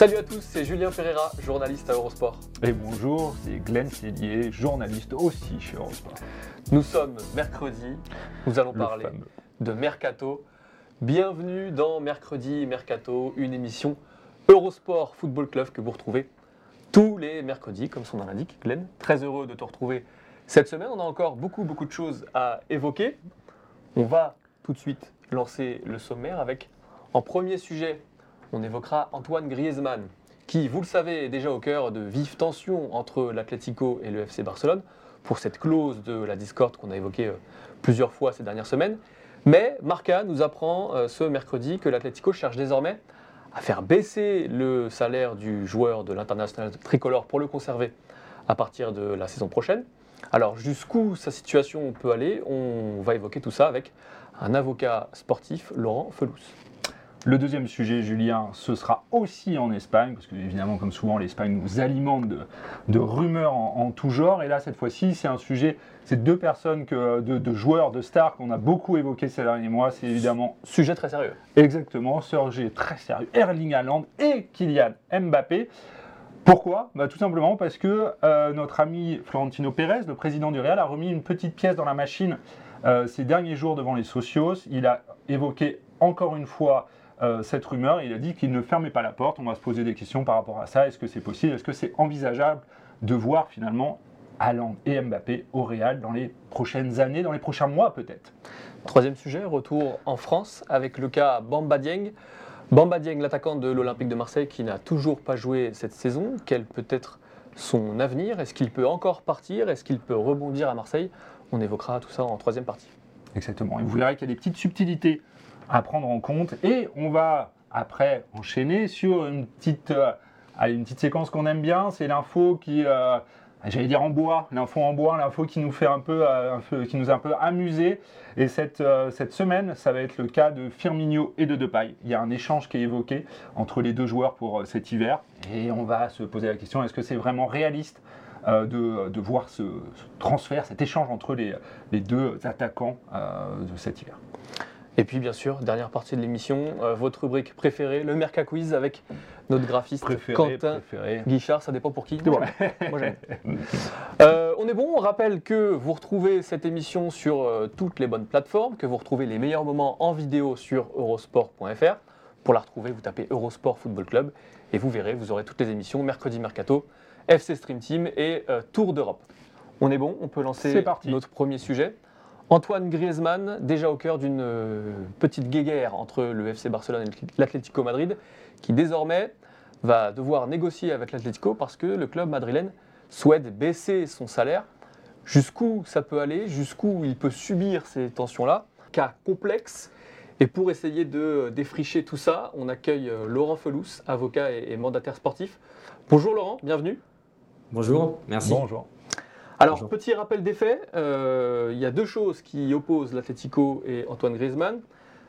Salut à tous, c'est Julien Pereira, journaliste à Eurosport. Et bonjour, c'est Glenn Sélier, journaliste aussi chez Eurosport. Nous sommes mercredi, nous allons Le parler fameux. de Mercato. Bienvenue dans Mercredi Mercato, une émission Eurosport Football Club que vous retrouvez tous les mercredis, comme son nom l'indique. Glenn, très heureux de te retrouver cette semaine. On a encore beaucoup, beaucoup de choses à évoquer. On va tout de suite lancer le sommaire avec, en premier sujet, on évoquera Antoine Griezmann, qui, vous le savez, est déjà au cœur de vives tensions entre l'Atlético et le FC Barcelone pour cette clause de la discorde qu'on a évoquée euh, plusieurs fois ces dernières semaines. Mais Marca nous apprend euh, ce mercredi que l'Atlético cherche désormais à faire baisser le salaire du joueur de l'international tricolore pour le conserver à partir de la saison prochaine. Alors jusqu'où sa situation peut aller, on va évoquer tout ça avec un avocat sportif, Laurent Felous. Le deuxième sujet, Julien, ce sera aussi en Espagne, parce que évidemment, comme souvent, l'Espagne nous alimente de, de rumeurs en, en tout genre. Et là, cette fois-ci, c'est un sujet, c'est deux personnes, que, de, de joueurs, de stars qu'on a beaucoup évoqués ces derniers mois. C'est évidemment Sujet très sérieux. exactement sujet très sérieux, Erling Haaland et Kylian Mbappé. Pourquoi? Bah, Tout simplement parce que euh, notre ami Florentino Pérez, le président du Real, a remis une petite pièce dans la machine euh, ces derniers jours devant les socios. Il a évoqué encore une fois euh, cette rumeur. Il a dit qu'il ne fermait pas la porte. On va se poser des questions par rapport à ça. Est-ce que c'est possible? Est-ce que c'est envisageable de voir finalement Haaland et Mbappé au Real dans les prochaines années, dans les prochains mois peut-être? Troisième sujet, retour en France avec le cas Bamba Dieng. Bamba Dieng, l'attaquant de l'Olympique de Marseille qui n'a toujours pas joué cette saison. Quel peut être son avenir? Est-ce qu'il peut encore partir? Est-ce qu'il peut rebondir à Marseille? On évoquera tout ça en troisième partie. Exactement. Et vous verrez qu'il y a des petites subtilités à prendre en compte. Et on va après enchaîner sur une petite, euh, une petite séquence qu'on aime bien. C'est l'info qui, euh, j'allais dire en bois, l'info en bois, l'info qui nous fait un peu, euh, qui nous a un peu amusé. Et cette, euh, cette semaine, ça va être le cas de Firmino et de Depay. Il y a un échange qui est évoqué entre les deux joueurs pour cet hiver. Et on va se poser la question est-ce que c'est vraiment réaliste de, de voir ce, transfert, cet échange entre les, les deux attaquants de cet hiver? Et puis bien sûr, dernière partie de l'émission, euh, votre rubrique préférée, le Merca Quiz avec notre graphiste Quentin préféré. Guichard, ça dépend pour qui. Moi, j'aime. Euh, on est bon, on rappelle que vous retrouvez cette émission sur euh, toutes les bonnes plateformes, que vous retrouvez les meilleurs moments en vidéo sur eurosport.fr. Pour la retrouver, vous tapez Eurosport Football Club et vous verrez, vous aurez toutes les émissions Mercredi Mercato, FC Stream Team et Tour d'Europe. On est bon, on peut lancer parti. notre premier sujet. Antoine Griezmann, déjà au cœur d'une euh, petite guéguerre entre le FC Barcelone et l'Atlético Madrid, qui désormais va devoir négocier avec l'Atlético parce que le club madrilène souhaite baisser son salaire. Jusqu'où ça peut aller, jusqu'où il peut subir ces tensions-là? Cas complexe. Et pour essayer de défricher tout ça, on accueille euh, Laurent Felous, avocat et mandataire sportif. Bonjour Laurent, bienvenue. Bonjour, merci. Bonjour. Alors, Bonjour. petit rappel des faits, euh, il y a deux choses qui opposent l'Atlético et Antoine Griezmann.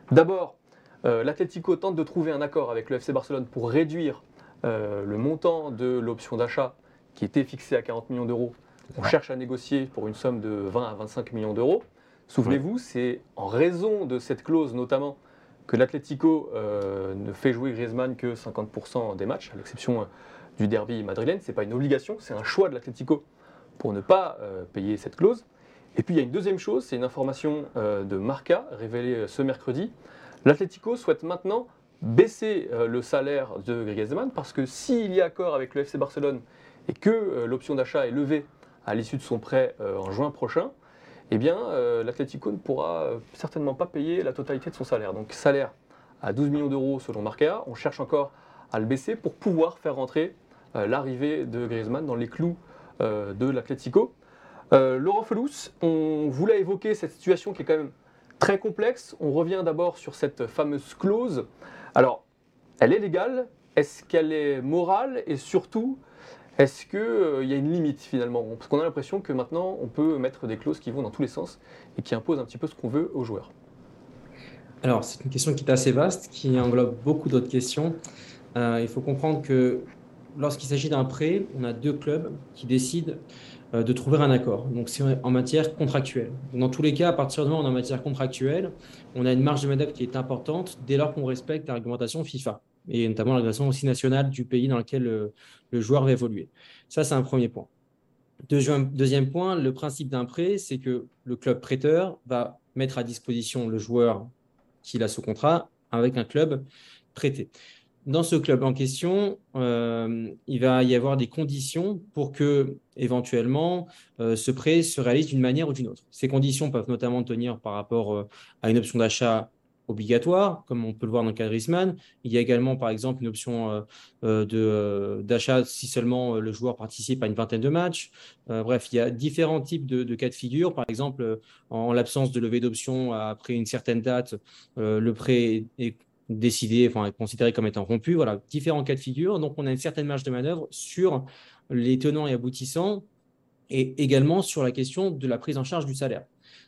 D'abord, euh, l'Atlético tente de trouver un accord avec le FC Barcelone pour réduire euh, le montant de l'option d'achat qui était fixé à 40 millions d'euros. On cherche à négocier pour une somme de 20 à 25 millions d'euros. Souvenez-vous, c'est en raison de cette clause notamment que l'Atlético euh, ne fait jouer Griezmann que 50% des matchs, à l'exception euh, du derby madrilène. Ce n'est pas une obligation, c'est un choix de l'Atlético pour ne pas euh, payer cette clause. Et puis il y a une deuxième chose, c'est une information euh, de Marca révélée euh, ce mercredi. L'Atlético souhaite maintenant baisser le salaire de Griezmann parce que s'il y a accord avec le FC Barcelone et que l'option d'achat est levée à l'issue de son prêt en juin prochain, eh bien l'Atlético ne pourra certainement pas payer la totalité de son salaire. Donc salaire à 12 millions d'euros selon Marca, on cherche encore à le baisser pour pouvoir faire rentrer l'arrivée de Griezmann dans les clous de l'Atlético. Euh, Laurent Felous, on voulait évoquer cette situation qui est quand même très complexe. On revient d'abord sur cette fameuse clause. Alors, elle est légale, est-ce qu'elle est morale? Et surtout, est-ce qu'il euh, y a une limite finalement? Parce qu'on a l'impression que maintenant, on peut mettre des clauses qui vont dans tous les sens et qui imposent un petit peu ce qu'on veut aux joueurs. Alors, c'est une question qui est assez vaste, qui englobe beaucoup d'autres questions. Euh, il faut comprendre que lorsqu'il s'agit d'un prêt, on a deux clubs qui décident euh, de trouver un accord. Donc, c'est en matière contractuelle. Dans tous les cas, à partir du moment on est en matière contractuelle, on a une marge de manœuvre qui est importante dès lors qu'on respecte la réglementation FIFA et notamment la réglementation aussi nationale du pays dans lequel le, joueur va évoluer. Ça, c'est un premier point. Deuxième, deuxième point, le principe d'un prêt, c'est que le club prêteur va mettre à disposition le joueur qu'il a sous contrat avec un club prêté. Dans ce club en question, euh, il va y avoir des conditions pour que, éventuellement, euh, ce prêt se réalise d'une manière ou d'une autre. Ces conditions peuvent notamment tenir par rapport euh, à une option d'achat obligatoire, comme on peut le voir dans le cas de Griezmann. Il y a également, par exemple, une option d'achat si seulement le joueur participe à une vingtaine de matchs. bref, il y a différents types de cas de figure. Par exemple, en l'absence de levée d'option après une certaine date, le prêt est décidé, enfin considéré comme étant rompu. Voilà, différents cas de figure. Donc, on a une certaine marge de manœuvre sur les tenants et aboutissants et également sur la question de la prise en charge du salaire.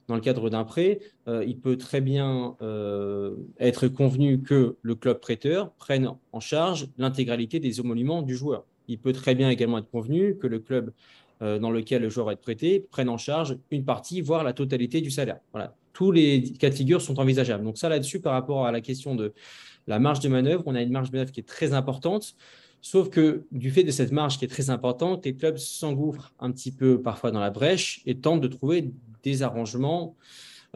Dans le cadre d'un prêt, euh, il peut très bien euh, être convenu que le club prêteur prenne en charge l'intégralité des émoluments du joueur. Il peut très bien également être convenu que le club dans lequel le joueur va être prêté prenne en charge une partie, voire la totalité du salaire. Voilà tous les cas de figure sont envisageables. Donc ça là-dessus, par rapport à la question de la marge de manœuvre, on a une marge de manœuvre qui est très importante. Sauf que du fait de cette marge qui est très importante, les clubs s'engouffrent un petit peu parfois dans la brèche et tentent de trouver des arrangements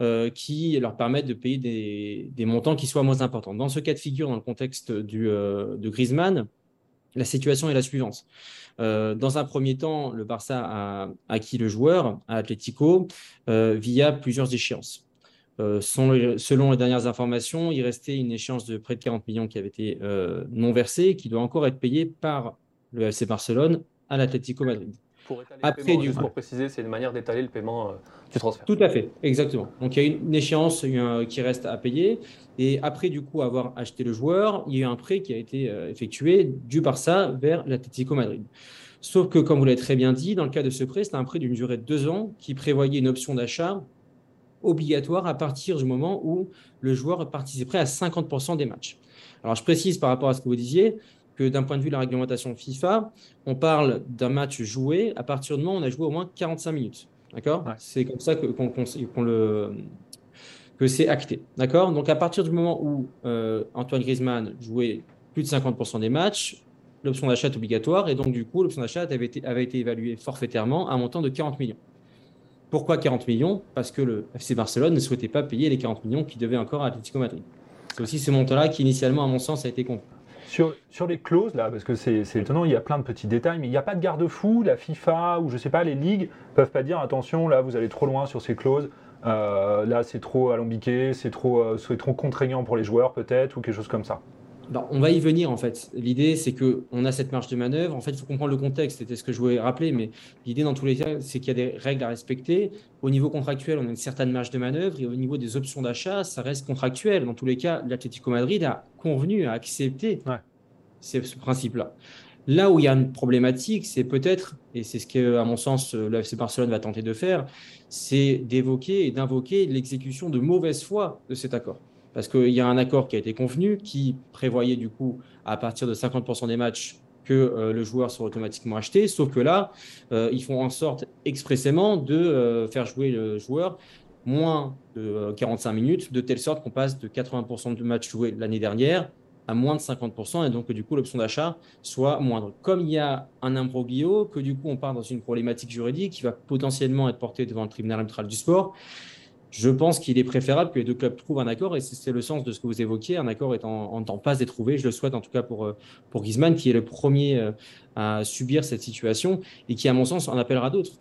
euh, qui leur permettent de payer des, montants qui soient moins importants. Dans ce cas de figure, dans le contexte euh, de Griezmann, la situation est la suivante. Euh, dans un premier temps, le Barça a acquis le joueur à Atletico via plusieurs échéances. Euh, selon les dernières informations, il restait une échéance de près de 40 millions qui avait été euh, non versée, qui doit encore être payée par le FC Barcelone à l'Atlético Madrid. Pour Après, du juste pour préciser, c'est une manière d'étaler le paiement euh, du transfert. Tout à fait, exactement. Donc il y a une échéance qui reste à payer. Et après, du coup, avoir acheté le joueur, il y a eu un prêt qui a été effectué du Barça vers l'Atlético Madrid. Sauf que, comme vous l'avez très bien dit, dans le cas de ce prêt, c'est un prêt d'une durée de deux ans qui prévoyait une option d'achat obligatoire à partir du moment où le joueur participerait à 50% des matchs. Alors, je précise par rapport à ce que vous disiez que d'un point de vue de la réglementation FIFA, on parle d'un match joué à partir du moment où on a joué au moins 45 minutes. D'accord? C'est comme ça que, le, que c'est acté. D'accord? Donc, à partir du moment où euh, Antoine Griezmann jouait plus de 50% des matchs, l'option d'achat est obligatoire et donc, du coup, l'option d'achat avait été, avait été évaluée forfaitairement à un montant de 40 millions. Pourquoi 40 millions? Parce que le FC Barcelone ne souhaitait pas payer les 40 millions qui devaient encore à Atlético Madrid. C'est aussi ce montant-là qui, initialement, à mon sens, a été compris. Sur, les clauses, là, parce que c'est étonnant, il y a plein de petits détails, mais il n'y a pas de garde-fou, la FIFA ou je sais pas, les ligues peuvent pas dire attention, là vous allez trop loin sur ces clauses, euh, là c'est trop alambiqué, c'est trop, euh, trop contraignant pour les joueurs peut-être, ou quelque chose comme ça. Bah, on va y venir en fait. L'idée, c'est qu'on a cette marge de manœuvre. En fait, il faut comprendre le contexte, c'était ce que je voulais rappeler, mais l'idée dans tous les cas, c'est qu'il y a des règles à respecter. Au niveau contractuel, on a une certaine marge de manœuvre, et au niveau des options d'achat, ça reste contractuel. Dans tous les cas, l'Atlético Madrid a convenu, a accepté ce principe-là. Là où il y a une problématique, c'est peut-être, et c'est ce que, à mon sens, le FC Barcelone va tenter de faire, c'est d'évoquer et d'invoquer l'exécution de mauvaise foi de cet accord parce qu'il y a un accord qui a été convenu qui prévoyait du coup à partir de 50% des matchs que euh, le joueur soit automatiquement acheté, sauf que là, euh, ils font en sorte expressément de euh, faire jouer le joueur moins de 45 minutes, de telle sorte qu'on passe de 80% de matchs joués l'année dernière à moins de 50%, et donc que du coup l'option d'achat soit moindre. Comme il y a un imbroglio, que du coup on part dans une problématique juridique qui va potentiellement être portée devant le tribunal arbitral du sport, je pense qu'il est préférable que les deux clubs trouvent un accord, et c'est le sens de ce que vous évoquiez, un accord est en, temps passe d'être trouvé, je le souhaite en tout cas pour, euh, pour Griezmann, qui est le premier euh, à subir cette situation, et qui, à mon sens, en appellera d'autres.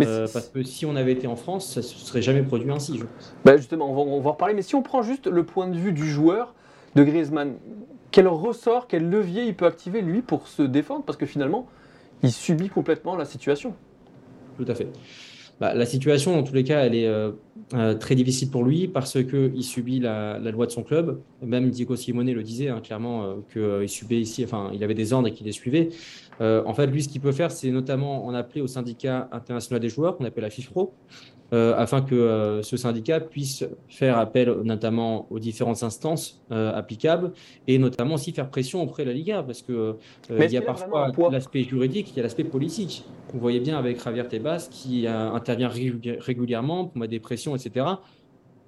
Euh, parce que si on avait été en France, ça ne se serait jamais produit ainsi, je pense. Bah justement, on va, on va en reparler, mais si on prend juste le point de vue du joueur, de Griezmann, quel ressort, quel levier il peut activer, lui, pour se défendre? Parce que finalement, il subit complètement la situation. Tout à fait. Bah, la situation, en tous les cas, elle est euh, euh, très difficile pour lui parce qu'il subit la, loi de son club. Même Diego Simone le disait hein, clairement euh, qu'il subait ici, enfin, il avait des ordres et qu'il les suivait. en fait, lui, ce qu'il peut faire, c'est notamment en appeler au syndicat international des joueurs, qu'on appelle la FIFPRO, euh, afin que euh, ce syndicat puisse faire appel notamment aux différentes instances euh, applicables et notamment aussi faire pression auprès de la Liga parce que il y a parfois l'aspect juridique, il y a l'aspect politique. Vous voyez bien avec Javier Tebas qui intervient régulièrement pour mettre des pressions, etc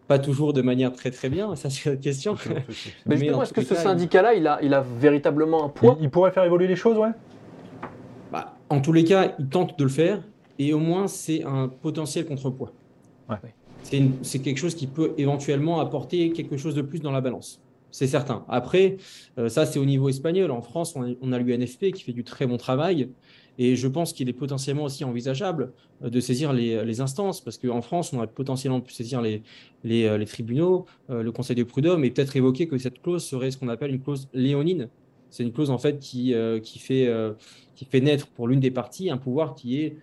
pas toujours de manière très très bien, ça c'est la question. Mais, justement, est-ce que ce syndicat-là, il a, il a véritablement un poids? Il, pourrait faire évoluer les choses, ouais? Bah, En tous les cas, il tente de le faire et au moins c'est un potentiel contrepoids. C'est quelque chose qui peut éventuellement apporter quelque chose de plus dans la balance. C'est certain. Après, euh, ça c'est au niveau espagnol. En France, on a, l'UNFP qui fait du très bon travail. Et je pense qu'il est potentiellement aussi envisageable euh, de saisir les, instances, parce qu'en France, on aurait potentiellement pu saisir les, les, euh, tribunaux, le Conseil de prud'homme, et peut-être évoquer que cette clause serait ce qu'on appelle une clause léonine. C'est une clause en fait qui, qui, fait, qui fait naître pour l'une des parties un pouvoir qui est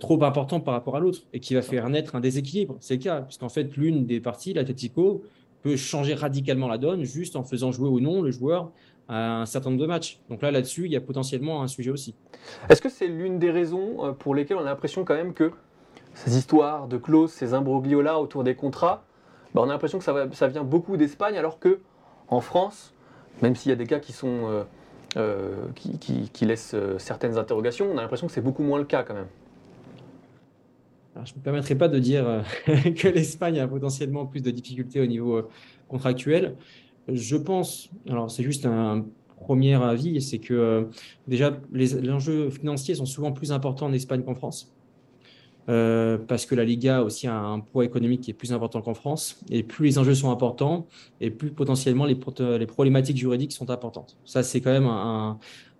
trop important par rapport à l'autre et qui va faire naître un déséquilibre. C'est le cas, puisqu'en fait, l'une des parties, l'Atletico, peut changer radicalement la donne juste en faisant jouer ou non le joueur à un certain nombre de matchs. Donc là, là-dessus, il y a potentiellement un sujet aussi. Est-ce que c'est l'une des raisons euh, pour lesquelles on a l'impression quand même que ces histoires de clauses, ces imbroglios-là autour des contrats, bah, on a l'impression que ça, ça, vient beaucoup d'Espagne, alors que en France, même s'il y a des cas qui sont euh, qui, qui, laissent certaines interrogations, on a l'impression que c'est beaucoup moins le cas quand même je ne me permettrai pas de dire euh, que l'Espagne a potentiellement plus de difficultés au niveau euh, contractuel. Je pense, alors c'est juste un premier avis, c'est que euh, déjà les, enjeux financiers sont souvent plus importants en Espagne qu'en France. parce que la Liga aussi a un poids économique qui est plus important qu'en France. Et plus les enjeux sont importants, et plus potentiellement les, les problématiques juridiques sont importantes. Ça, c'est quand même un,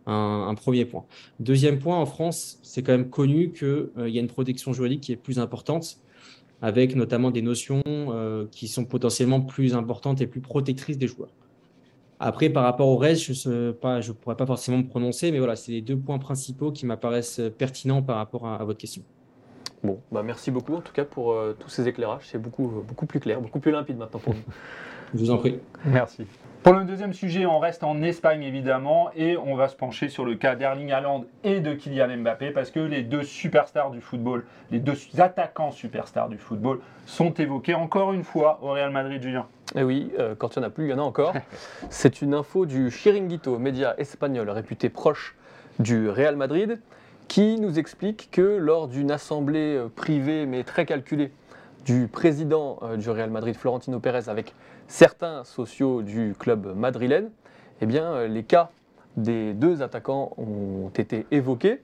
un, premier point. Deuxième point, en France, c'est quand même connu qu'il euh, y a une protection juridique qui est plus importante, avec notamment des notions euh, qui sont potentiellement plus importantes et plus protectrices des joueurs. Après, par rapport au reste, je ne pourrais pas forcément me prononcer, mais voilà, c'est les deux points principaux qui m'apparaissent pertinents par rapport à, votre question. Bon, bah merci beaucoup en tout cas pour euh, tous ces éclairages. C'est beaucoup, beaucoup plus clair, beaucoup plus limpide maintenant pour nous. je vous en prie. Merci. Pour le deuxième sujet, on reste en Espagne évidemment et on va se pencher sur le cas d'Erling Haaland et de Kylian Mbappé parce que les deux superstars du football, les deux attaquants superstars du football sont évoqués encore une fois au Real Madrid Julien. Et eh oui, euh, quand il n'y en a plus, il y en a encore. C'est une info du Chiringuito, média espagnol réputé proche du Real Madrid, qui nous explique que lors d'une assemblée privée mais très calculée du président euh, du Real Madrid, Florentino Pérez, avec certains sociaux du club madrilène, eh bien, euh, les cas des deux attaquants ont été évoqués.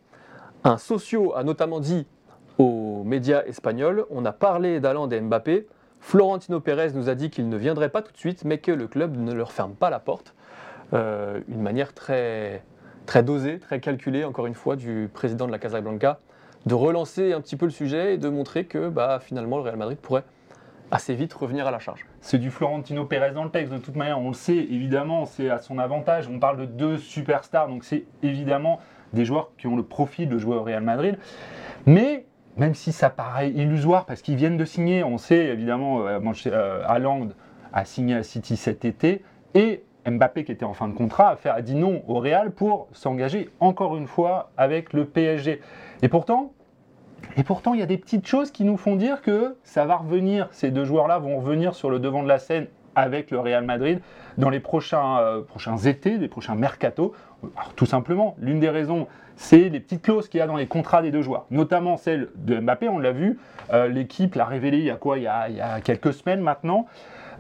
Un socio a notamment dit aux médias espagnols on a parlé d'Aland et Mbappé. Florentino Pérez nous a dit qu'il ne viendrait pas tout de suite, mais que le club ne leur ferme pas la porte. Euh, une manière très, très dosée, très calculée, encore une fois, du président de la Casablanca, de relancer un petit peu le sujet et de montrer que bah, finalement le Real Madrid pourrait assez vite revenir à la charge. C'est du Florentino Pérez dans le texte, de toute manière, on le sait, évidemment, c'est à son avantage. On parle de deux superstars, donc c'est évidemment des joueurs qui ont le profil de jouer au Real Madrid. Mais même si ça paraît illusoire, parce qu'ils viennent de signer, on sait évidemment, euh, euh Haaland a signé à City cet été, et Mbappé, qui était en fin de contrat, a, a dit non au Real pour s'engager encore une fois avec le PSG. Et pourtant, et pourtant, il y a des petites choses qui nous font dire que ça va revenir. Ces deux joueurs-là vont revenir sur le devant de la scène avec le Real Madrid dans les prochains, euh, prochains étés, les prochains mercato. tout simplement, l'une des raisons, c'est les petites clauses qu'il y a dans les contrats des deux joueurs, notamment celle de Mbappé, on l'a vu, euh, l'équipe l'a révélé il y a quoi? Il y a, quelques semaines maintenant.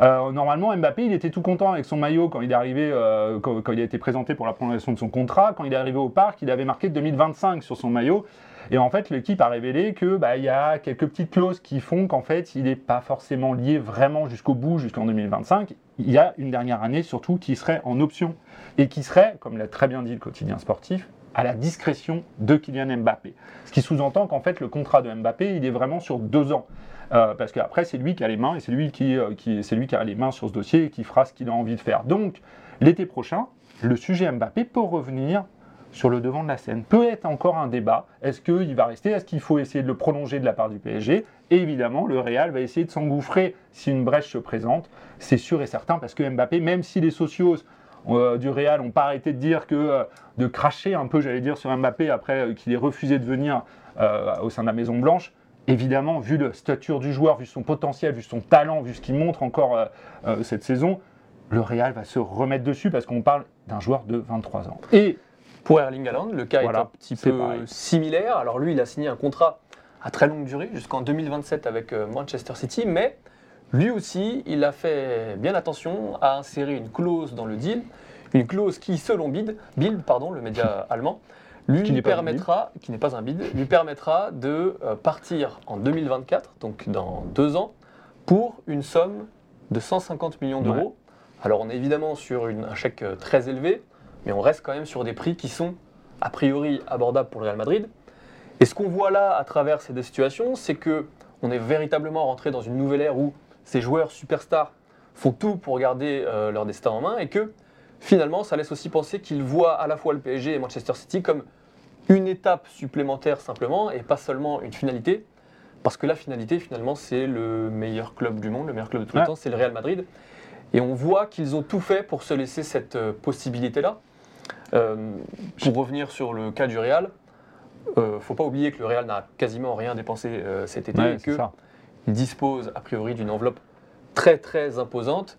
Euh, normalement, Mbappé, il était tout content avec son maillot quand il il a été présenté pour la prolongation de son contrat. Quand il est arrivé au parc, il avait marqué 2025 sur son maillot. Et en fait, l'équipe a révélé que bah, y a quelques petites clauses qui font qu'en fait, il n'est pas forcément lié vraiment jusqu'au bout, jusqu'en 2025. Il y a une dernière année surtout qui serait en option et qui serait, comme l'a très bien dit le quotidien sportif, à la discrétion de Kylian Mbappé. Ce qui sous-entend qu'en fait, le contrat de Mbappé, il est vraiment sur deux ans. Euh, parce qu'après, c'est lui qui a les mains et c'est lui qui, euh, qui, c'est lui qui a les mains sur ce dossier et qui fera ce qu'il a envie de faire. Donc, l'été prochain, le sujet Mbappé peut revenir sur le devant de la scène. Peut être encore un débat. Est-ce qu'il va rester? Est-ce qu'il faut essayer de le prolonger de la part du PSG Et évidemment, le Real va essayer de s'engouffrer si une brèche se présente. C'est sûr et certain parce que Mbappé, même si les socios euh, du Real n'ont pas arrêté de dire que euh, de cracher un peu, j'allais dire, sur Mbappé après euh, qu'il ait refusé de venir au sein de la Maison Blanche, évidemment, vu la stature du joueur, vu son potentiel, vu son talent, vu ce qu'il montre encore cette saison, le Real va se remettre dessus parce qu'on parle d'un joueur de 23 ans. Pour Erling Haaland, le cas Voilà, est un petit peu pareil. similaire. Alors lui, il a signé un contrat à très longue durée jusqu'en 2027 avec euh, Manchester City, mais lui aussi, il a fait bien attention à insérer une clause dans le deal, une clause qui, selon Bild, Bild pardon, le média allemand, lui Qui permettra, qui n'est pas un bid, lui permettra de euh, partir en 2024, donc dans deux ans, pour une somme de 150 millions d'euros. Alors on est évidemment sur une- un chèque euh, très élevé, mais on reste quand même sur des prix qui sont a priori abordables pour le Real Madrid. Et ce qu'on voit là à travers ces deux situations, c'est que on est véritablement rentré dans une nouvelle ère où ces joueurs superstars font tout pour garder euh, leur destin en main et que finalement ça laisse aussi penser qu'ils voient à la fois le PSG et Manchester City comme une étape supplémentaire simplement et pas seulement une finalité. Parce que la finalité finalement c'est le meilleur club du monde, le meilleur club de tous les Ouais. temps, c'est le Real Madrid. Et on voit qu'ils ont tout fait pour se laisser cette euh, possibilité-là. Euh, pour revenir sur le cas du Real, euh, faut pas oublier que le Real n'a quasiment rien dépensé euh, cet été Ouais, et que il dispose a priori d'une enveloppe très très imposante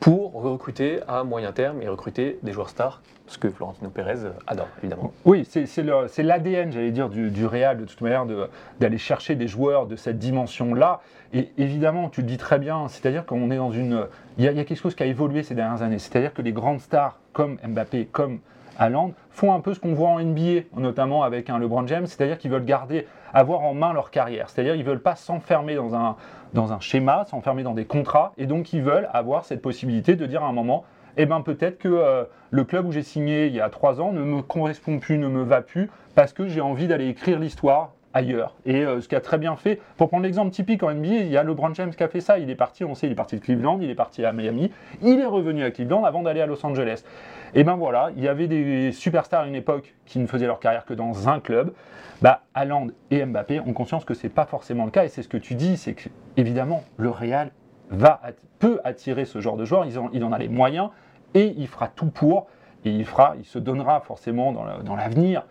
pour recruter à moyen terme et recruter des joueurs stars, ce que Florentino Pérez adore évidemment. Oui, c'est l'ADN, j'allais dire, du, du Real, de toute manière, de- d'aller chercher des joueurs de cette dimension-là. Et évidemment, tu le dis très bien, c'est-à-dire qu'on est dans une. Il y, a, il y a quelque chose qui a évolué ces dernières années. C'est-à-dire que les grandes stars, comme Mbappé, comme Haaland, font un peu ce qu'on voit en NBA, notamment avec un LeBron James, c'est-à-dire qu'ils veulent garder, avoir en main leur carrière. C'est-à-dire qu'ils veulent pas s'enfermer dans un, dans un schéma, s'enfermer dans des contrats, et donc ils veulent avoir cette possibilité de dire à un moment, eh ben peut-être que euh, le club où j'ai signé il y a trois ans ne me correspond plus, ne me va plus, parce que j'ai envie d'aller écrire l'histoire ailleurs. Et euh, ce qui a très bien fait, pour prendre l'exemple typique en NBA, il y a LeBron James qui a fait ça. Il est parti, on sait, il est parti de Cleveland, il est parti à Miami, il est revenu à Cleveland avant d'aller à Los Angeles. Et ben voilà, il y avait des superstars à une époque qui ne faisaient leur carrière que dans un club. Bah, Haaland et Mbappé ont conscience que c'est pas forcément le cas, et c'est ce que tu dis, c'est que évidemment le Real va peut attirer ce genre de joueurs, il en, il en a les moyens, et il fera tout pour, et il fera, il se donnera forcément dans l'avenir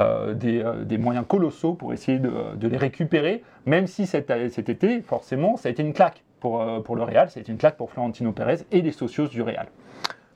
euh, des, euh, des moyens colossaux pour essayer de, de les récupérer, même si cet, cet été, forcément, ça a été une claque pour, euh, pour le Real, ça a été une claque pour Florentino Pérez et les socios du Real.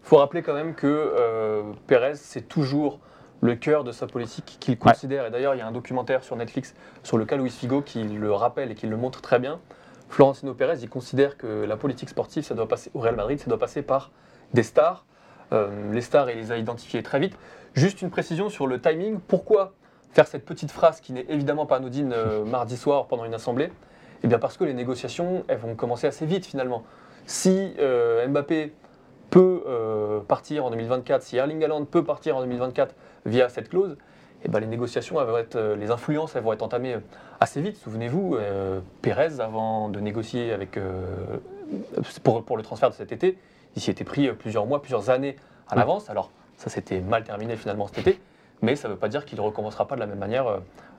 faut rappeler quand même que euh, Pérez, c'est toujours le cœur de sa politique qu'il considère. Et d'ailleurs, il y a un documentaire sur Netflix sur le cas Luis Figo qui le rappelle et qui le montre très bien. Florentino Pérez, il considère que la politique sportive, ça doit passer au Real Madrid, ça doit passer par des stars. Euh, les stars, il les a identifiés très vite. Juste une précision sur le timing. Pourquoi faire cette petite phrase qui n'est évidemment pas anodine euh, mardi soir pendant une assemblée? Eh bien parce que les négociations, elles vont commencer assez vite finalement. Si euh, Mbappé peut euh, partir en 2024, si Erling Haaland peut partir en 2024 via cette clause, eh ben, les négociations, elles vont être, les influences, elles vont être entamées assez vite. Souvenez-vous, Pérez, avant de négocier avec, pour, pour le transfert de cet été, il s'y était pris plusieurs mois, plusieurs années à l'avance. Alors, ça s'était mal terminé finalement cet été, mais ça ne veut pas dire qu'il ne recommencera pas de la même manière euh,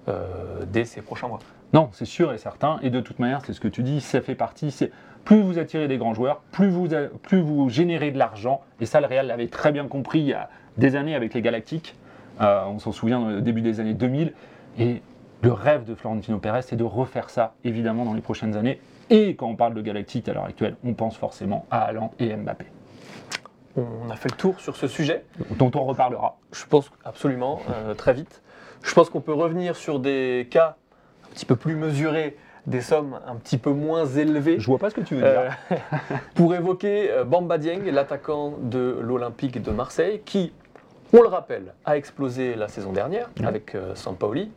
euh, dès ces prochains mois. Non, c'est sûr et certain. Et de toute manière, c'est ce que tu dis, ça fait partie. Plus vous attirez des grands joueurs, plus vous, plus vous générez de l'argent. Et ça, le Real l'avait très bien compris il y a des années avec les Galactiques. Euh, on s'en souvient au début des années 2000. Et le rêve de Florentino Pérez, c'est de refaire ça, évidemment, dans les prochaines années. Et quand on parle de Galactique à l'heure actuelle, on pense forcément à Haaland et Mbappé, On a fait le tour sur ce sujet. dont on reparlera. Je pense absolument, euh, très vite. Je pense qu'on peut revenir sur des cas un petit peu plus mesurés, des sommes un petit peu moins élevées. Je vois pas ce que tu veux Euh, dire. pour évoquer euh, Bamba Dieng, l'attaquant de l'Olympique de Marseille, qui, on le rappelle, a explosé la saison dernière avec euh, Sampaoli,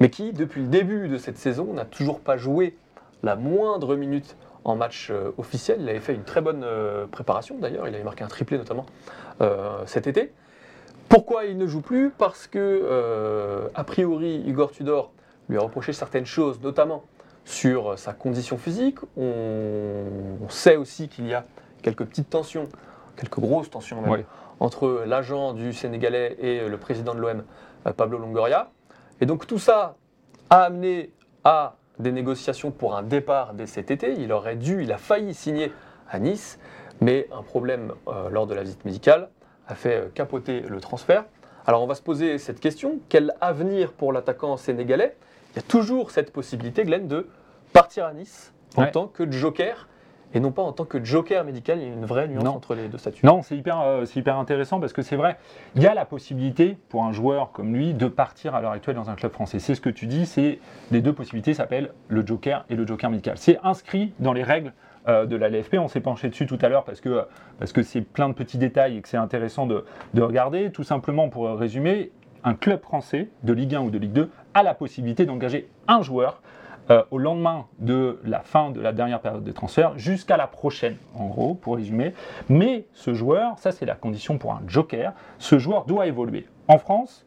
mais qui, depuis le début de cette saison, n'a toujours pas joué la moindre minute en match euh, officiel. Il avait fait une très bonne euh, préparation d'ailleurs, il avait marqué un triplé notamment euh, cet été. Pourquoi il ne joue plus? Parce que, a priori, Igor Tudor lui a reproché certaines choses, notamment sur sa condition physique. On, on sait aussi qu'il y a quelques petites tensions, quelques grosses tensions même, Ouais. entre l'agent du Sénégalais et le président de l'OM, Pablo Longoria. Et donc tout ça a amené à des négociations pour un départ dès cet été. Il aurait dû, il a failli signer à Nice, mais un problème euh, lors de la visite médicale a fait euh, capoter le transfert. Alors on va se poser cette question, quel avenir pour l'attaquant sénégalais? Il y a toujours cette possibilité, Glenn, de partir à Nice en Ouais. tant que joker et non pas en tant que joker médical. Il y a une vraie nuance Non. entre les deux statuts. Non, c'est hyper, euh, c'est hyper intéressant parce que c'est vrai, il y a la possibilité pour un joueur comme lui de partir à l'heure actuelle dans un club français. C'est ce que tu dis, c'est les deux possibilités s'appellent le joker et le joker médical. C'est inscrit dans les règles euh, de la LFP. On s'est penché dessus tout à l'heure parce que parce que c'est plein de petits détails et que c'est intéressant de, de regarder. Tout simplement pour résumer, un club français de Ligue 1 ou de Ligue 2 a la possibilité d'engager un joueur euh, au lendemain de la fin de la dernière période de transfert jusqu'à la prochaine, en gros, pour résumer. Mais ce joueur, ça c'est la condition pour un joker, ce joueur doit évoluer en France.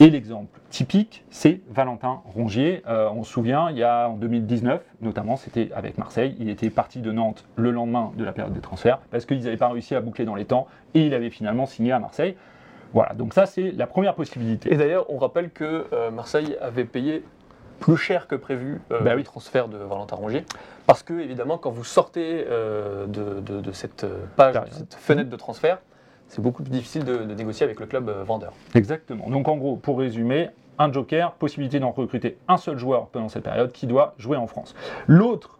Et l'exemple typique, c'est Valentin Rongier. Euh, on se souvient, il y a en 2019, notamment, c'était avec Marseille. Il était parti de Nantes le lendemain de la période des transferts parce qu'ils n'avaient pas réussi à boucler dans les temps et il avait finalement signé à Marseille. Voilà, donc ça c'est la première possibilité. Et d'ailleurs, on rappelle que euh, Marseille avait payé plus cher que prévu euh, Bah le oui. transfert de Valentin Rongier. Parce que, évidemment, quand vous sortez euh, de, de- de cette euh, page, de cette fenêtre de transfert, c'est beaucoup plus difficile de, de négocier avec le club vendeur. Exactement. Donc en gros, pour résumer, un joker, possibilité d'en recruter un seul joueur pendant cette période qui doit jouer en France. L'autre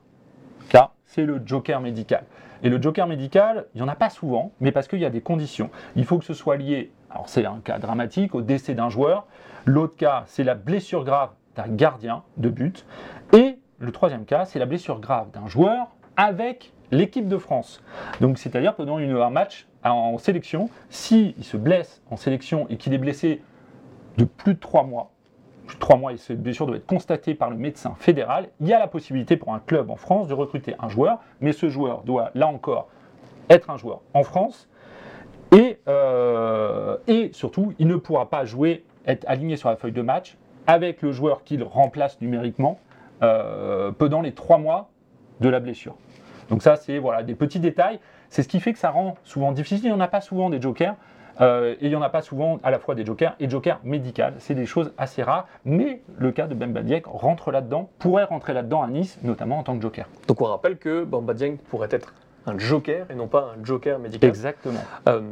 cas, c'est le joker médical. Et le joker médical, il n'y en a pas souvent, mais parce qu'il y a des conditions. Il faut que ce soit lié, alors c'est un cas dramatique, au décès d'un joueur. L'autre cas, c'est la blessure grave d'un gardien de but. Et le troisième cas, c'est la blessure grave d'un joueur avec l'équipe de France. Donc c'est-à-dire pendant une, un match en sélection, s'il se blesse en sélection et qu'il est blessé de plus de trois mois, plus de trois mois et cette blessure doit être constatée par le médecin fédéral, il y a la possibilité pour un club en France de recruter un joueur, mais ce joueur doit là encore être un joueur en France et, euh, et surtout il ne pourra pas jouer, être aligné sur la feuille de match avec le joueur qu'il remplace numériquement euh, pendant les trois mois de la blessure. Donc ça, c'est voilà, des petits détails. C'est ce qui fait que ça rend souvent difficile. Il n'y en a pas souvent des jokers. euh, et il n'y en a pas souvent à la fois des jokers et jokers médicales. C'est des choses assez rares. Mais le cas de Bemba Dieng rentre là-dedans, pourrait rentrer là-dedans à Nice, notamment en tant que joker. Donc on rappelle que Bamba Dieng pourrait être un joker et non pas un joker médical. Exactement. Euh,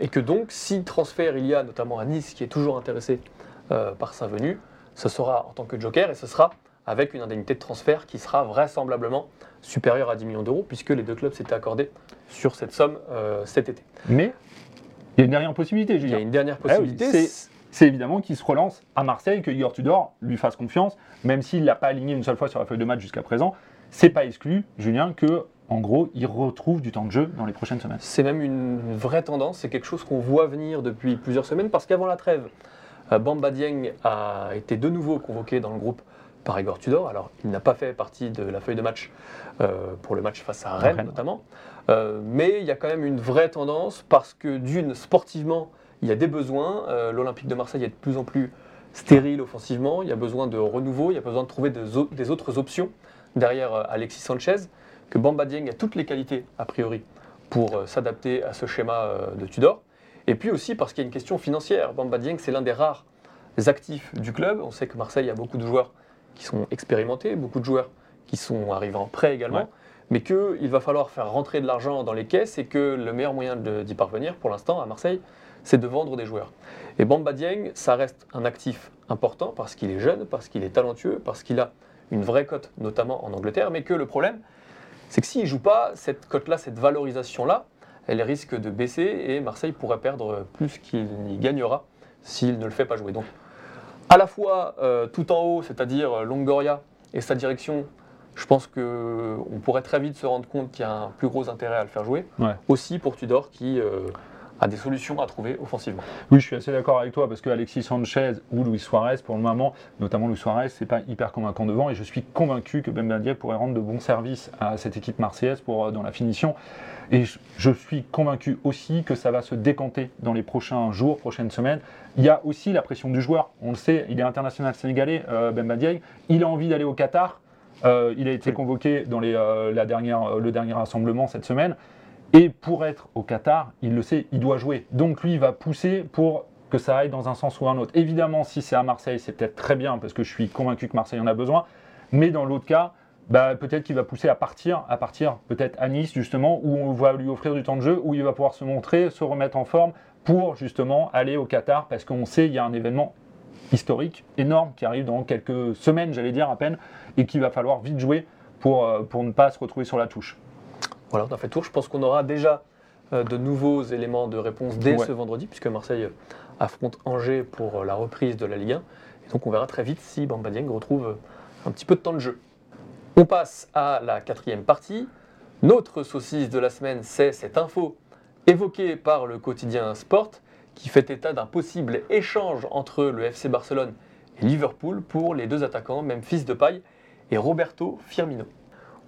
et que donc, si transfert il y a, notamment à Nice, qui est toujours intéressé euh, par sa venue, ce sera en tant que joker et ce sera avec une indemnité de transfert qui sera vraisemblablement supérieure à 10 millions d'euros, puisque les deux clubs s'étaient accordés sur cette somme euh, cet été. Mais il y a une dernière possibilité, Il y a Julien. une dernière Ah oui, possibilité. c'est- évidemment qu'il se relance à Marseille, que Igor Tudor lui fasse confiance, même s'il ne l'a pas aligné une seule fois sur la feuille de match jusqu'à présent. C'est pas exclu, Julien, que en gros, il retrouve du temps de jeu dans les prochaines semaines. C'est même une vraie tendance, c'est quelque chose qu'on voit venir depuis plusieurs semaines, parce qu'avant la trêve, Bamba Dieng a été de nouveau convoqué dans le groupe par Igor Tudor. Alors, il n'a pas fait partie de la feuille de match euh, pour le match face à Rennes, Rennes. notamment. Euh, mais il y a quand même une vraie tendance, parce que d'une, sportivement, il y a des besoins. Euh, L'Olympique de Marseille est de plus en plus stérile offensivement. Il y a besoin de renouveau, il y a besoin de trouver des, des autres options derrière euh, Alexis Sanchez, que Bamba Dieng a toutes les qualités, a priori, pour euh, s'adapter à ce schéma euh, de Tudor. Et puis aussi parce qu'il y a une question financière. Bamba Dieng, c'est l'un des rares actifs du club. On sait que Marseille a beaucoup de joueurs qui sont expérimentés, beaucoup de joueurs qui sont arrivés en prêt également, Ouais. mais qu'il va falloir faire rentrer de l'argent dans les caisses et que le meilleur moyen d'y parvenir pour l'instant à Marseille, c'est de vendre des joueurs. Et Bamba Dieng, ça reste un actif important parce qu'il est jeune, parce qu'il est talentueux, parce qu'il a une vraie cote, notamment en Angleterre, mais que le problème, c'est que s'il ne joue pas, cette cote-là, cette valorisation-là, elle risque de baisser et Marseille pourrait perdre plus qu'il n'y gagnera s'il ne le fait pas jouer. Donc, à la fois euh, tout en haut, c'est-à-dire euh, Longoria et sa direction, je pense qu'on pourrait très vite se rendre compte qu'il y a un plus gros intérêt à le faire jouer. Ouais. Aussi pour Tudor qui euh, a des solutions à trouver offensivement. Oui, je suis assez d'accord avec toi parce que Alexis Sanchez ou Luis Suarez, pour le moment, notamment Luis Suarez, c'est pas hyper convaincant devant et je suis convaincu que Bemba Dieng pourrait rendre de bons services à cette équipe marseillaise pour, euh, dans la finition. Et je, je suis convaincu aussi que ça va se décanter dans les prochains jours, prochaines semaines. Il y a aussi la pression du joueur. On le sait, il est international sénégalais, euh, Dieng. Il a envie d'aller au Qatar. Euh, il a été convoqué dans les, euh, la dernière, le dernier rassemblement cette semaine. Et pour être au Qatar, il le sait, il doit jouer. Donc lui, il va pousser pour que ça aille dans un sens ou un autre. Évidemment, si c'est à Marseille, c'est peut-être très bien parce que je suis convaincu que Marseille en a besoin. Mais dans l'autre cas, bah, peut-être qu'il va pousser à partir, à partir peut-être à Nice justement, où on va lui offrir du temps de jeu, où il va pouvoir se montrer, se remettre en forme pour justement aller au Qatar parce qu'on sait qu'il y a un événement historique énorme qui arrive dans quelques semaines, j'allais dire à peine, et qu'il va falloir vite jouer pour, euh, pour ne pas se retrouver sur la touche. Voilà, on a fait le tour. Je pense qu'on aura déjà euh, de nouveaux éléments de réponse dès Ouais. ce vendredi, puisque Marseille affronte Angers pour euh, la reprise de la Ligue 1. Et donc on verra très vite si Bamba Dieng retrouve euh, un petit peu de temps de jeu. On passe à la quatrième partie. Notre saucisse de la semaine, c'est cette info évoquée par le quotidien Sport, qui fait état d'un possible échange entre le FC Barcelone et Liverpool pour les deux attaquants, Memphis Depay et Roberto Firmino.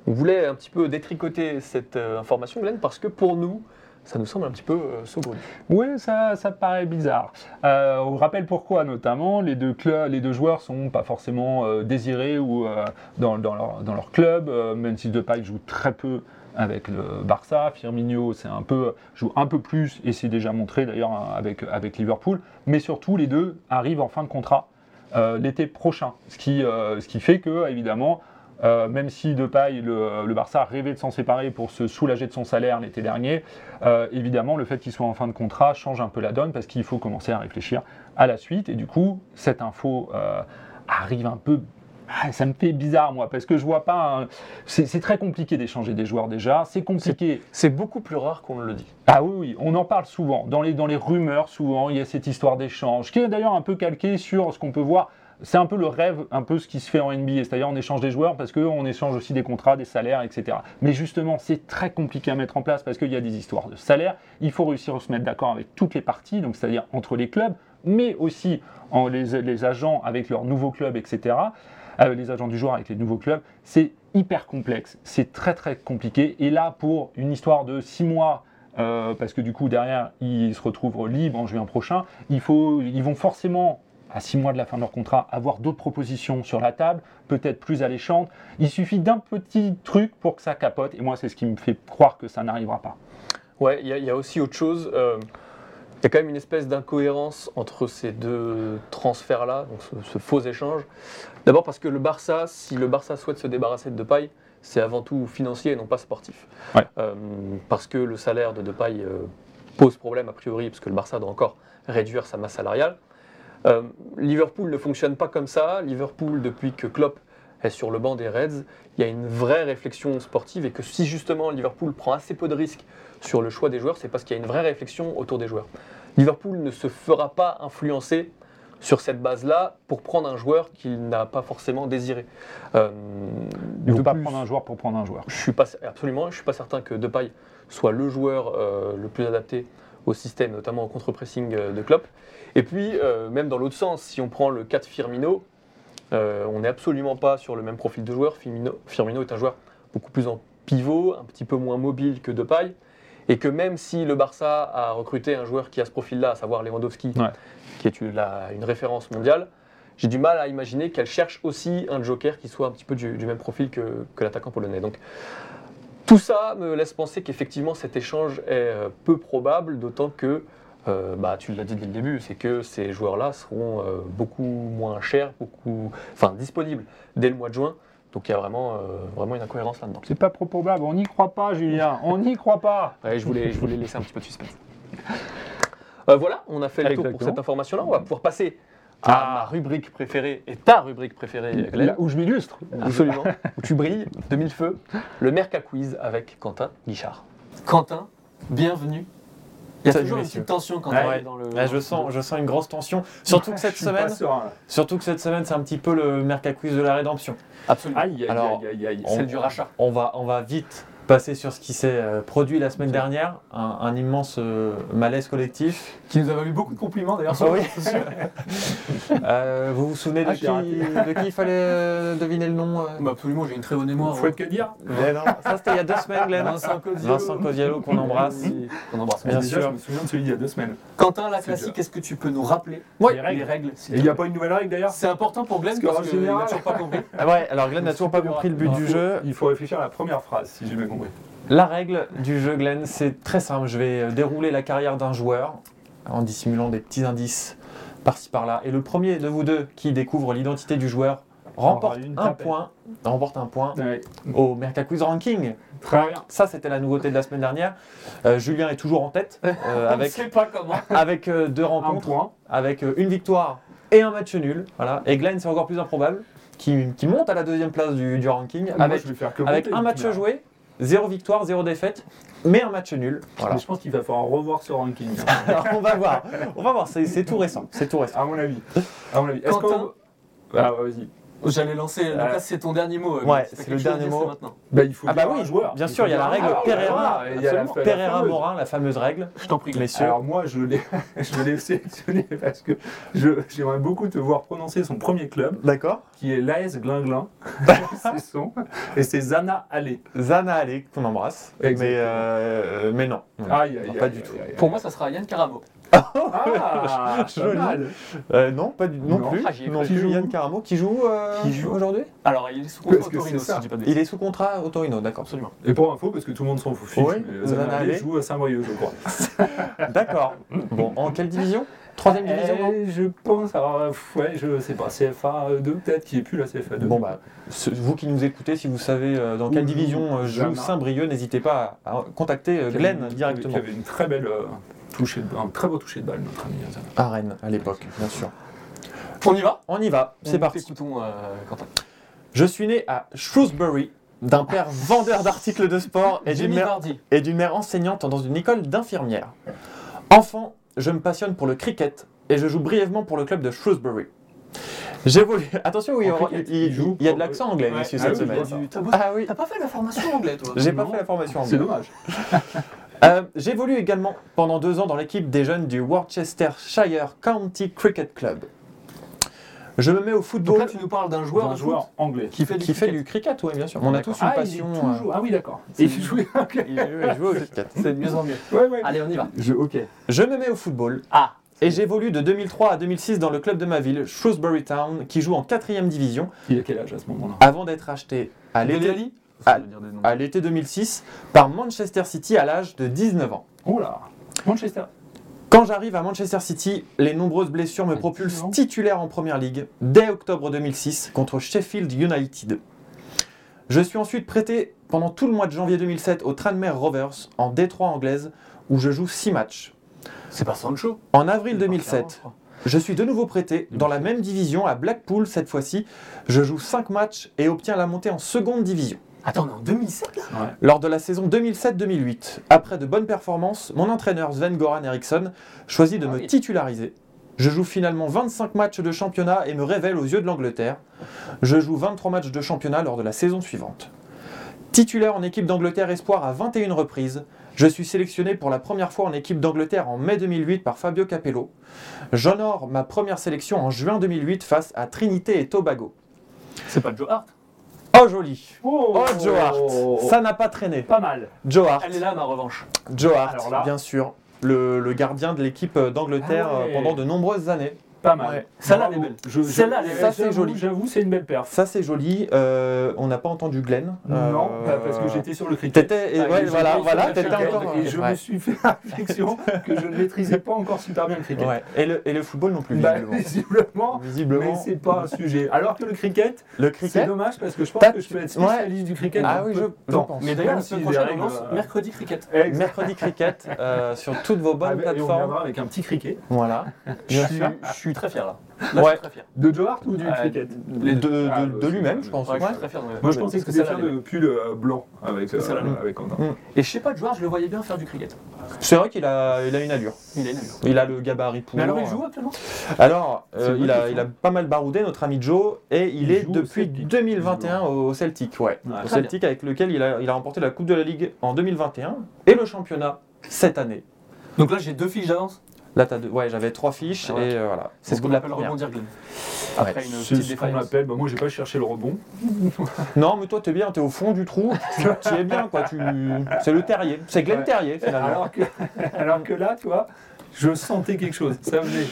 On voulait un petit peu détricoter cette euh, information, Glenn, parce que pour nous, ça nous semble un petit peu euh, saugrenu. Oui, ça, ça paraît bizarre. Euh, on rappelle pourquoi, notamment, les deux, clubs, les deux joueurs sont pas forcément euh, désirés ou, euh, dans, leur, club, même si Depay joue très peu avec le Barça. Firmino un peu, joue un peu plus et c'est déjà montré d'ailleurs avec, avec Liverpool. Mais surtout, les deux arrivent en fin de contrat l'été prochain. Ce qui, ce qui fait que, évidemment, euh, même si Depay, le, le Barça rêvait de s'en séparer pour se soulager de son salaire l'été dernier, euh, évidemment, le fait qu'il soit en fin de contrat change un peu la donne parce qu'il faut commencer à réfléchir à la suite. Et du coup, cette info euh, arrive un peu. Ah, ça me fait bizarre, moi, parce que je vois pas. un- C'est très compliqué d'échanger des joueurs déjà. C'est compliqué. C'est beaucoup plus rare qu'on le dit. Ah oui, oui, on en parle souvent. Dans les, dans les rumeurs, souvent, il y a cette histoire d'échange, qui est d'ailleurs un peu calquée sur ce qu'on peut voir. C'est un peu le rêve, un peu ce qui se fait en NBA, c'est-à-dire on échange des joueurs parce qu'on échange aussi des contrats, des salaires, etc. Mais justement, c'est très compliqué à mettre en place parce qu'il y a des histoires de salaires. Il faut réussir à se mettre d'accord avec toutes les parties, donc c'est-à-dire entre les clubs, mais aussi en les, les agents avec leurs nouveaux clubs, etc. Euh, les agents du joueur avec les nouveaux clubs. C'est hyper complexe, c'est très très compliqué. Et là, pour une histoire de six mois euh, parce que du coup derrière ils se retrouvent libres en juin prochain. Il faut, ils vont forcément à six mois de la fin de leur contrat avoir d'autres propositions sur la table, peut-être plus alléchantes. Il suffit d'un petit truc pour que ça capote et moi c'est ce qui me fait croire que ça n'arrivera pas. Ouais, il y, a- il y a aussi autre chose. euh, Il y a quand même une espèce d'incohérence entre ces deux transferts-là, donc ce, ce faux échange. D'abord parce que le Barça, si le Barça souhaite se débarrasser de Depay, c'est avant tout financier et non pas sportif. Ouais. Euh, parce que le salaire de Depay euh, pose problème a priori, parce que le Barça doit encore réduire sa masse salariale. Euh, Liverpool ne fonctionne pas comme ça. Liverpool, depuis que Klopp est sur le banc des Reds, il y a une vraie réflexion sportive et que si justement Liverpool prend assez peu de risques sur le choix des joueurs, c'est parce qu'il y a une vraie réflexion autour des joueurs. Liverpool ne se fera pas influencer sur cette base-là pour prendre un joueur qu'il n'a pas forcément désiré. Euh, Il ne faut pas plus, prendre un joueur pour prendre un joueur. je suis pas absolument, je suis pas certain que Depay soit le joueur euh, le plus adapté au système, notamment au contre-pressing euh, de Klopp. Et puis, euh, même dans l'autre sens, si on prend le cas de Firmino, euh, on n'est absolument pas sur le même profil de joueur. Firmino, Firmino est un joueur beaucoup plus en pivot, un petit peu moins mobile que Depay, et que même si le Barça a recruté un joueur qui a ce profil-là, à savoir Lewandowski, Ouais. qui est une, la- une référence mondiale, j'ai du mal à imaginer qu'elle cherche aussi un joker qui soit un petit peu du, du même profil que, que l'attaquant polonais. Donc, tout ça me laisse penser qu'effectivement cet échange est euh, peu probable, d'autant que, euh, bah, tu l'as dit dès le début, c'est que ces joueurs-là seront euh, beaucoup moins chers, beaucoup, enfin disponibles dès le mois de juin. Donc il y a vraiment, euh, vraiment une incohérence là-dedans. C'est pas trop probable, on n'y croit pas Julien, on n'y croit pas. Ouais, je, voulais, je voulais laisser un petit peu de suspense. Voilà, on a fait le tour pour cette information-là. On va pouvoir passer à Ah. ma rubrique préférée et ta rubrique préférée, Glenn. Là où je m'illustre. Absolument. où tu brilles de mille feux. Le Merca Quiz avec Quentin Guichard. Quentin, bienvenue. Il y a Salut, toujours une petite tension quand Ouais. on est dans le. Ouais, je, sens, je sens une grosse tension. Surtout que cette semaine, serein, surtout que cette semaine, c'est un petit peu le Mercacuis de la rédemption. Absolument. Aïe, aïe, Alors, aïe, aïe, aïe. on- Celle du rachat. On va, on va vite passer sur ce qui s'est euh, produit la semaine dernière, un, un immense euh, malaise collectif. Qui nous a valu beaucoup de compliments d'ailleurs. Ah oui. Euh, vous vous souvenez de, Ah, qui, de il fallait euh, deviner le nom euh Bah, absolument, j'ai une très bonne mémoire. Fouette que dire Mais non, Ça c'était il y a deux semaines, Glenn. Vincent Codiello. Vincent Codiello qu'on embrasse. On embrasse. Bien sûr. je me souviens de celui d'il y a deux semaines. Quentin, la classique, est-ce que tu peux nous rappeler Ouais. les règles il n'y a pas une nouvelle règle d'ailleurs C'est important pour Glenn Parce parce, qu'il n'a toujours pas compris. Ah ouais, alors Glenn n'a toujours pas compris le but du jeu. Il faut réfléchir à la première phrase, si j'ai bien compris. La règle du jeu, Glenn, c'est très simple. Je vais euh, dérouler la carrière d'un joueur en dissimulant des petits indices par-ci par-là. Et le premier de vous deux qui découvre l'identité du joueur remporte une un point. Remporte un point Ouais. au Mercaquiz Ranking. Très bien. Ça, c'était la nouveauté de la semaine dernière. Euh, Julien est toujours en tête euh, avec, sait pas comment. avec euh, deux Un rencontres, point. avec euh, une victoire et un match nul. Voilà. Et Glenn, c'est encore plus improbable, qui, qui monte à la deuxième place du, du ranking Moi, avec, je vais faire que avec monter, un match joué, zéro victoire, zéro défaite, mais un match nul. Voilà. Mais je pense qu'il va falloir revoir ce ranking. Alors, on va voir. On va voir. C'est tout récent. C'est tout récent. à mon avis. À mon avis. Est-ce Quentin qu'on- Ah, vas-y. J'allais lancer. Euh, là, c'est ton dernier mot. ouais, Si t'as c'est le dernier mot. Bah, il faut Ah bah oui, joueur. bien sûr, il y a la un règle joueur. Pereira. Il y a la- Absolument. la Pereira fameuse. Morin, la fameuse règle. Je t'en prie. Messieurs. Alors moi, je l'ai, je l'ai sélectionné parce que je, j'aimerais beaucoup te voir prononcer son premier club, D'accord. qui est l'AS Glinglin. c'est son, et c'est Zana Allé. Zana Allé, qu'on embrasse. Mais, Exactement. euh, mais non. Non, Aïe, aïe, non, aïe, pas du tout. Pour moi, ça sera Yann Caramo. Ah, Joli. Euh, non, pas du, non, Non. plus. Ah, j'y ai non cru. plus. Qui joue Yann Caramo qui joue, euh, Qui joue aujourd'hui? Alors, il est sous contrat au que Torino, c'est ça. si je dis pas de bêtises. Il est sous contrat au Torino, d'accord. Absolument. Et pour info, parce que tout le monde s'en fout, fiche, Oui, mais joue à Saint-Brieuc, je crois. D'accord. Bon, en quelle division? Troisième division, non? Eh, Je pense, alors, euh, ouais, je sais pas, CFA 2 peut-être, qui est plus la CFA 2. Bon bah, ce- vous qui nous écoutez, si vous savez euh, dans quelle division euh, joue. Saint-Brieuc, n'hésitez pas à, à contacter euh, Glenn directement. Qui avait une très belle euh, toucher de, un très beau toucher de balle, notre ami Zana. À Rennes, à l'époque, bien sûr. On y va? On y va, c'est parti. Écoutons, euh, Quentin. Je suis né à Shrewsbury, d'un père vendeur d'articles de sport et d'une mère, Vardy. et d'une mère enseignante dans une école d'infirmières. Enfant, je me passionne pour le cricket et je joue brièvement pour le club de Shrewsbury. J'évolue. Attention, oui, En on- cricket, il, il joue il y a de l'accent anglais Ouais. ici Ah cette oui, semaine. T'as Ah oui, T'as pas fait la formation anglais, toi j'ai pas Non. fait la formation C'est anglaise. dommage. Euh, J'évolue également pendant deux ans dans l'équipe des jeunes du Worcestershire County Cricket Club. Je me mets au Donc football là, tu nous parles d'un joueur, un anglais. qui fait du qui fait cricket. du cricket, oui, bien sûr. On a tous une Ah, il passion. toujours- euh, Ah oui, d'accord. Il joue- au cricket. C'est de mieux en mieux. Ouais, ouais. Allez, on y va. Je, ok. Je me mets au football Ah et j'évolue de 2003 à 2006 dans le club de ma ville, Shrewsbury Town, qui joue en quatrième division, Il a quel âge à ce moment-là? Avant d'être acheté à Dele Ah, à l'été 2006 par Manchester City à l'âge de 19 ans. Là Manchester. Quand j'arrive à Manchester City, les nombreuses blessures me À propulsent 19 ans. titulaire en Première Ligue dès octobre 2006 contre Sheffield United. Je suis ensuite prêté pendant tout le mois de janvier 2007 au Tranmere Rovers en Détroit anglaise où je joue 6 matchs. C'est pas Sancho En avril C'est pas 2007, Ferrand, je crois. je suis de nouveau prêté dans la même division à Blackpool cette fois-ci. Je joue 5 matchs et obtiens la montée en seconde division. Attends, on est en 2007 là Lors de la saison 2007-2008, après de bonnes performances, mon entraîneur Sven Goran Eriksson choisit de Ah me oui. titulariser. Je joue finalement 25 matchs de championnat et me révèle aux yeux de l'Angleterre. Je joue 23 matchs de championnat lors de la saison suivante. Titulaire en équipe d'Angleterre Espoir à 21 reprises, je suis sélectionné pour la première fois en équipe d'Angleterre en mai 2008 par Fabio Capello. J'honore ma première sélection en juin 2008 face à Trinité et Tobago. C'est pas Joe Hart? Oh joli Oh Joe Hart Ça n'a pas traîné. Pas mal. Joe Hart. Elle est là, ma revanche. Joe Hart, Alors là- bien sûr, le, le gardien de l'équipe d'Angleterre Ah ouais. euh, pendant de nombreuses années. Pas mal. Ouais. Celle-là, elle est belle. Je- je- Celle-là, elle est Ça, j'avoue- c'est joli. J'avoue, c'est une belle perf. Ça, c'est joli. Euh, on n'a pas entendu Glenn. Euh, Non, bah, parce que j'étais sur le cricket. T'étais, et Ah, ouais, voilà, voilà, t'étais encore. Et je ouais. me suis fait la réflexion que je ne maîtrisais pas encore super bien le cricket. Et, le, et le football non plus, Bah, visiblement. visiblement. Mais c'est pas un sujet. Alors que le cricket, le c'est cricket. dommage parce que je pense que je peux être spécialiste du cricket. Ah oui, je, pense. Mais d'ailleurs, la Même semaine si prochaine, les on lance règles, euh, mercredi cricket. Mercredi cricket euh, sur toutes vos bonnes Ah, plateformes. avec un petit cricket. Voilà. Je suis très fier là. Là, Ouais. je suis très fier. De Joe Hart ou du Euh, cricket De, de, Ah, de lui-même, je pense. Ouais, je Ouais. suis très fier. de- Moi, je pensais que c'était est le pull euh, blanc avec, euh, C'est ça, là. avec Quentin. Mm. Et je sais pas, Joe Hart, je le voyais bien faire du cricket. C'est vrai qu'il a, il a une allure. Il a une allure. Il a le gabarit pour. Mais alors, il joue actuellement? Alors, euh, il, a, il a pas mal baroudé, notre ami Joe, et il, Il est depuis Celtic, 2021 au Celtic, ouais. Ouais. au Celtic avec lequel il a, il a remporté la Coupe de la Ligue en 2021 et le championnat cette année. Donc là, j'ai deux fiches d'avance? Là, t'as deux- ouais, j'avais trois fiches Ah ouais. et euh, voilà. C'est ce qu'on appelle rebondir, Glenn. Ouais. Après une C'est petite ce qu'on défaillance. appelle, bah, moi j'ai pas cherché le rebond. Non, mais toi, t'es bien, t'es au fond du trou, tu tu es bien, quoi. Tu... C'est le terrier, c'est Glenn Ouais. Terrier finalement. Alors que, alors que là, tu vois, Je sentais quelque chose. Ça venait.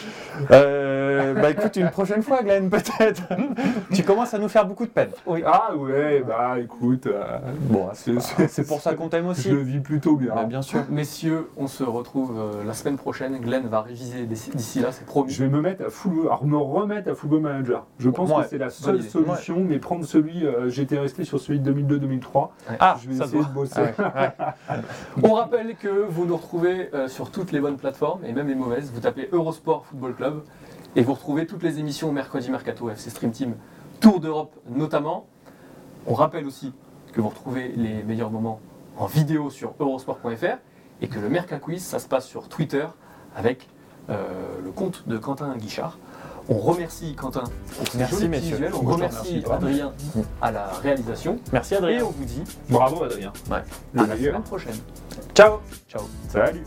Euh, bah écoute, une prochaine fois, Glenn, peut-être. tu commences à nous faire beaucoup de peine. Ah ouais, bah écoute. euh, Bon, c'est- pour ça qu'on t'aime aussi. Je le vis plutôt bien. Bah, bien sûr. Messieurs, on se retrouve euh, la semaine prochaine. Glenn va réviser d'ici d'ici là, c'est promis. Je vais me mettre à football, alors me remettre à Football Manager. Je pense Ouais, que c'est la seule solution, mais prendre celui, euh, j'étais resté sur celui de 2002-2003. Ah, je vais ça essayer va. de bosser. Ah ouais, ouais. On rappelle que vous nous retrouvez euh, sur toutes les bonnes plateformes et même les mauvaises. Vous tapez Eurosport Football Club et vous retrouvez toutes les émissions mercredi mercato FC Stream Team Tour d'Europe notamment. On rappelle aussi que vous retrouvez les meilleurs moments en vidéo sur eurosport.fr et que le Merca Quiz ça se passe sur Twitter avec euh, le compte de Quentin Guichard. On remercie Quentin pour ses Merci, messieurs. visuels. On remercie. Adrien à la réalisation. Merci Et Adrien. on vous dit Bravo Adrien. ouais, à la semaine prochaine. Ciao Ciao. Salut.